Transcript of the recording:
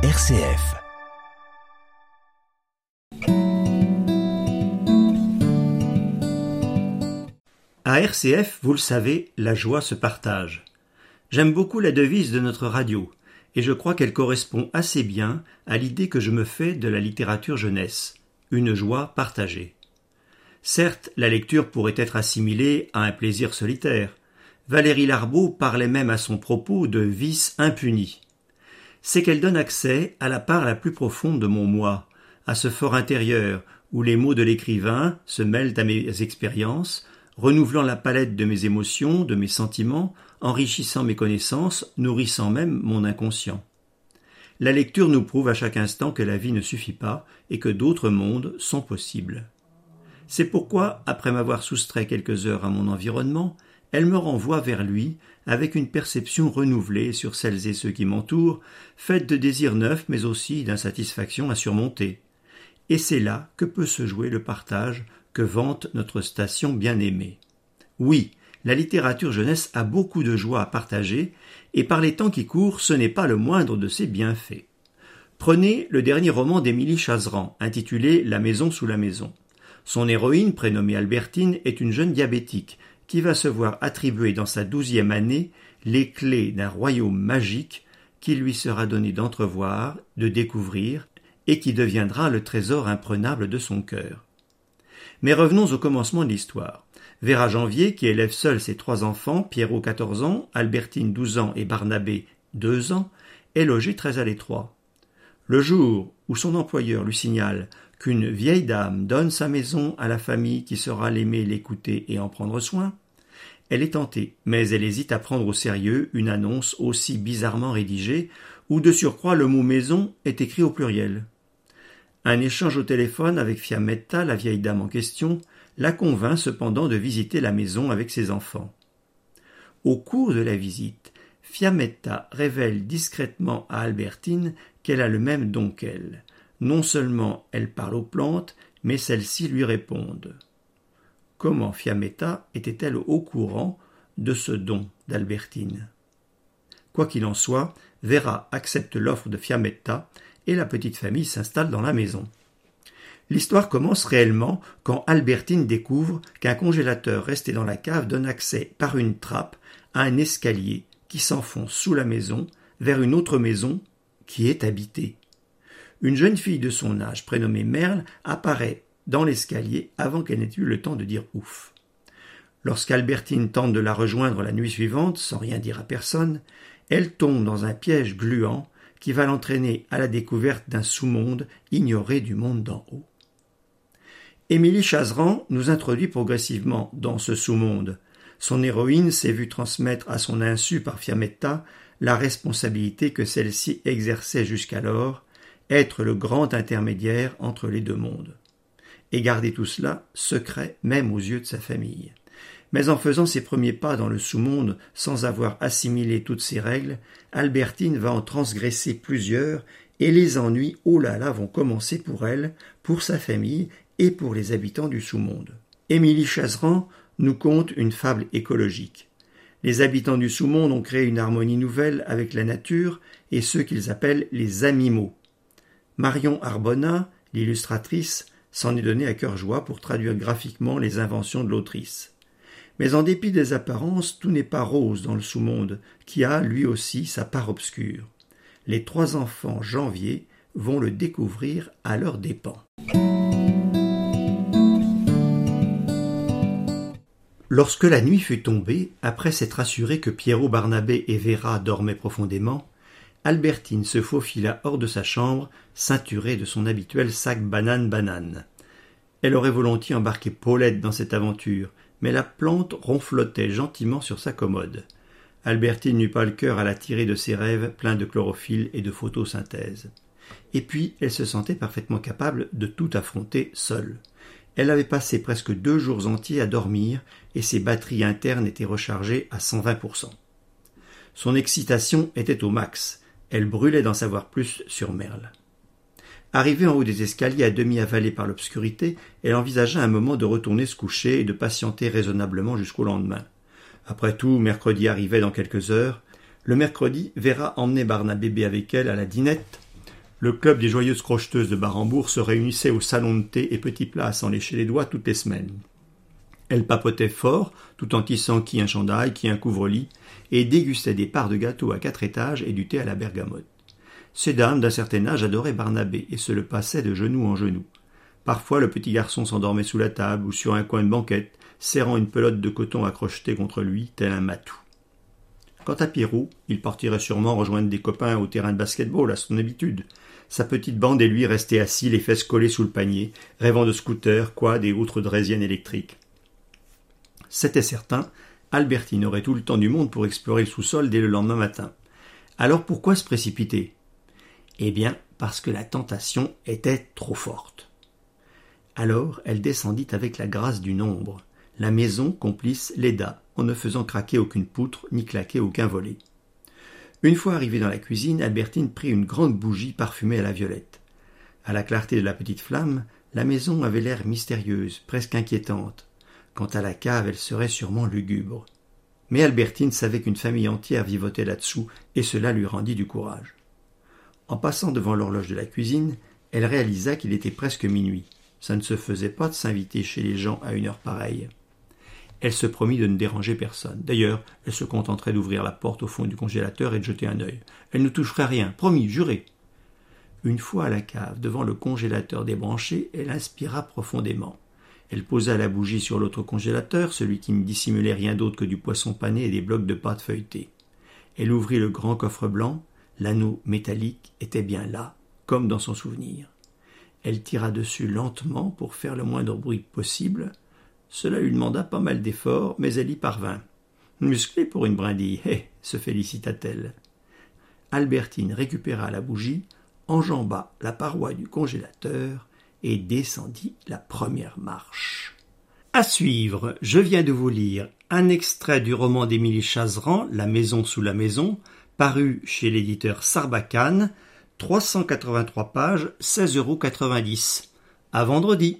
RCF. À RCF, vous le savez, la joie se partage. J'aime beaucoup la devise de notre radio, et je crois qu'elle correspond assez bien à l'idée que je me fais de la littérature jeunesse, une joie partagée. Certes, la lecture pourrait être assimilée à un plaisir solitaire. Valérie Larbeau parlait même à son propos de vice impuni c'est qu'elle donne accès à la part la plus profonde de mon moi, à ce fort intérieur où les mots de l'écrivain se mêlent à mes expériences, renouvelant la palette de mes émotions, de mes sentiments, enrichissant mes connaissances, nourrissant même mon inconscient. La lecture nous prouve à chaque instant que la vie ne suffit pas et que d'autres mondes sont possibles. C'est pourquoi, après m'avoir soustrait quelques heures à mon environnement, elle me renvoie vers lui avec une perception renouvelée sur celles et ceux qui m'entourent, faite de désirs neufs mais aussi d'insatisfaction à surmonter. Et c'est là que peut se jouer le partage que vante notre station bien-aimée. Oui, la littérature jeunesse a beaucoup de joie à partager, et par les temps qui courent, ce n'est pas le moindre de ses bienfaits. Prenez le dernier roman d'Émilie Chazeran, intitulé La maison sous la maison. Son héroïne, prénommée Albertine, est une jeune diabétique qui va se voir attribuer dans sa douzième année les clés d'un royaume magique qui lui sera donné d'entrevoir, de découvrir, et qui deviendra le trésor imprenable de son cœur. Mais revenons au commencement de l'histoire. Vera Janvier, qui élève seul ses trois enfants, Pierrot quatorze ans, Albertine douze ans et Barnabé deux ans, est logée très à l'étroit. Le jour où son employeur lui signale qu'une vieille dame donne sa maison à la famille qui saura l'aimer, l'écouter et en prendre soin, elle est tentée, mais elle hésite à prendre au sérieux une annonce aussi bizarrement rédigée, où de surcroît le mot maison est écrit au pluriel. Un échange au téléphone avec Fiametta, la vieille dame en question, la convainc cependant de visiter la maison avec ses enfants. Au cours de la visite, Fiametta révèle discrètement à Albertine qu'elle a le même don qu'elle. Non seulement elle parle aux plantes, mais celles-ci lui répondent. Comment Fiametta était-elle au courant de ce don d'Albertine? Quoi qu'il en soit, Vera accepte l'offre de Fiametta et la petite famille s'installe dans la maison. L'histoire commence réellement quand Albertine découvre qu'un congélateur resté dans la cave donne accès par une trappe à un escalier qui s'enfonce sous la maison vers une autre maison qui est habitée une jeune fille de son âge, prénommée Merle, apparaît dans l'escalier avant qu'elle n'ait eu le temps de dire ouf. Lorsqu'Albertine tente de la rejoindre la nuit suivante, sans rien dire à personne, elle tombe dans un piège gluant qui va l'entraîner à la découverte d'un sous-monde ignoré du monde d'en haut. Émilie Chazeran nous introduit progressivement dans ce sous-monde. Son héroïne s'est vue transmettre à son insu par Fiametta la responsabilité que celle-ci exerçait jusqu'alors être le grand intermédiaire entre les deux mondes. Et garder tout cela secret même aux yeux de sa famille. Mais en faisant ses premiers pas dans le sous-monde sans avoir assimilé toutes ces règles, Albertine va en transgresser plusieurs et les ennuis, oh là là, vont commencer pour elle, pour sa famille et pour les habitants du sous-monde. Émilie Chazeran nous conte une fable écologique. Les habitants du sous-monde ont créé une harmonie nouvelle avec la nature et ceux qu'ils appellent les animaux, Marion Arbona, l'illustratrice, s'en est donnée à cœur joie pour traduire graphiquement les inventions de l'autrice. Mais en dépit des apparences, tout n'est pas rose dans le sous-monde, qui a lui aussi sa part obscure. Les trois enfants janvier vont le découvrir à leurs dépens. Lorsque la nuit fut tombée, après s'être assuré que Pierrot Barnabé et Vera dormaient profondément, Albertine se faufila hors de sa chambre, ceinturée de son habituel sac banane-banane. Elle aurait volontiers embarqué Paulette dans cette aventure, mais la plante ronflotait gentiment sur sa commode. Albertine n'eut pas le cœur à la tirer de ses rêves pleins de chlorophylle et de photosynthèse. Et puis elle se sentait parfaitement capable de tout affronter seule. Elle avait passé presque deux jours entiers à dormir et ses batteries internes étaient rechargées à 120%. Son excitation était au max. Elle brûlait d'en savoir plus sur Merle. Arrivée en haut des escaliers à demi avalée par l'obscurité, elle envisagea un moment de retourner se coucher et de patienter raisonnablement jusqu'au lendemain. Après tout, mercredi arrivait dans quelques heures. Le mercredi, Vera emmenait Barnabébé avec elle à la dinette. Le club des joyeuses crocheteuses de Barambourg se réunissait au salon de thé et petits plats sans lécher les doigts toutes les semaines. Elle papotait fort, tout en tissant qui un chandail, qui un couvre-lit, et dégustait des parts de gâteau à quatre étages et du thé à la bergamote. Ces dames d'un certain âge adoraient Barnabé et se le passaient de genou en genou. Parfois le petit garçon s'endormait sous la table ou sur un coin de banquette, serrant une pelote de coton accrochetée contre lui, tel un matou. Quant à Pierrot, il partirait sûrement rejoindre des copains au terrain de basket-ball à son habitude. Sa petite bande et lui restaient assis, les fesses collées sous le panier, rêvant de scooters, quad et autres draisiennes électriques. C'était certain, Albertine aurait tout le temps du monde pour explorer le sous-sol dès le lendemain matin. Alors pourquoi se précipiter? Eh bien, parce que la tentation était trop forte. Alors elle descendit avec la grâce du nombre. La maison complice l'aida, en ne faisant craquer aucune poutre ni claquer aucun volet. Une fois arrivée dans la cuisine, Albertine prit une grande bougie parfumée à la violette. À la clarté de la petite flamme, la maison avait l'air mystérieuse, presque inquiétante. Quant à la cave, elle serait sûrement lugubre. Mais Albertine savait qu'une famille entière vivotait là-dessous, et cela lui rendit du courage. En passant devant l'horloge de la cuisine, elle réalisa qu'il était presque minuit. Ça ne se faisait pas de s'inviter chez les gens à une heure pareille. Elle se promit de ne déranger personne. D'ailleurs, elle se contenterait d'ouvrir la porte au fond du congélateur et de jeter un œil. Elle ne toucherait rien, promis, juré. Une fois à la cave, devant le congélateur débranché, elle inspira profondément. Elle posa la bougie sur l'autre congélateur, celui qui ne dissimulait rien d'autre que du poisson pané et des blocs de pâte feuilletée. Elle ouvrit le grand coffre blanc. L'anneau métallique était bien là, comme dans son souvenir. Elle tira dessus lentement pour faire le moindre bruit possible. Cela lui demanda pas mal d'efforts, mais elle y parvint. Musclée pour une brindille, hé, se félicita-t-elle. Albertine récupéra la bougie, enjamba la paroi du congélateur et descendit la première marche. À suivre, je viens de vous lire un extrait du roman d'Émilie Chazeran, La maison sous la maison, paru chez l'éditeur Sarbacane, 383 pages, 16,90 euros. À vendredi.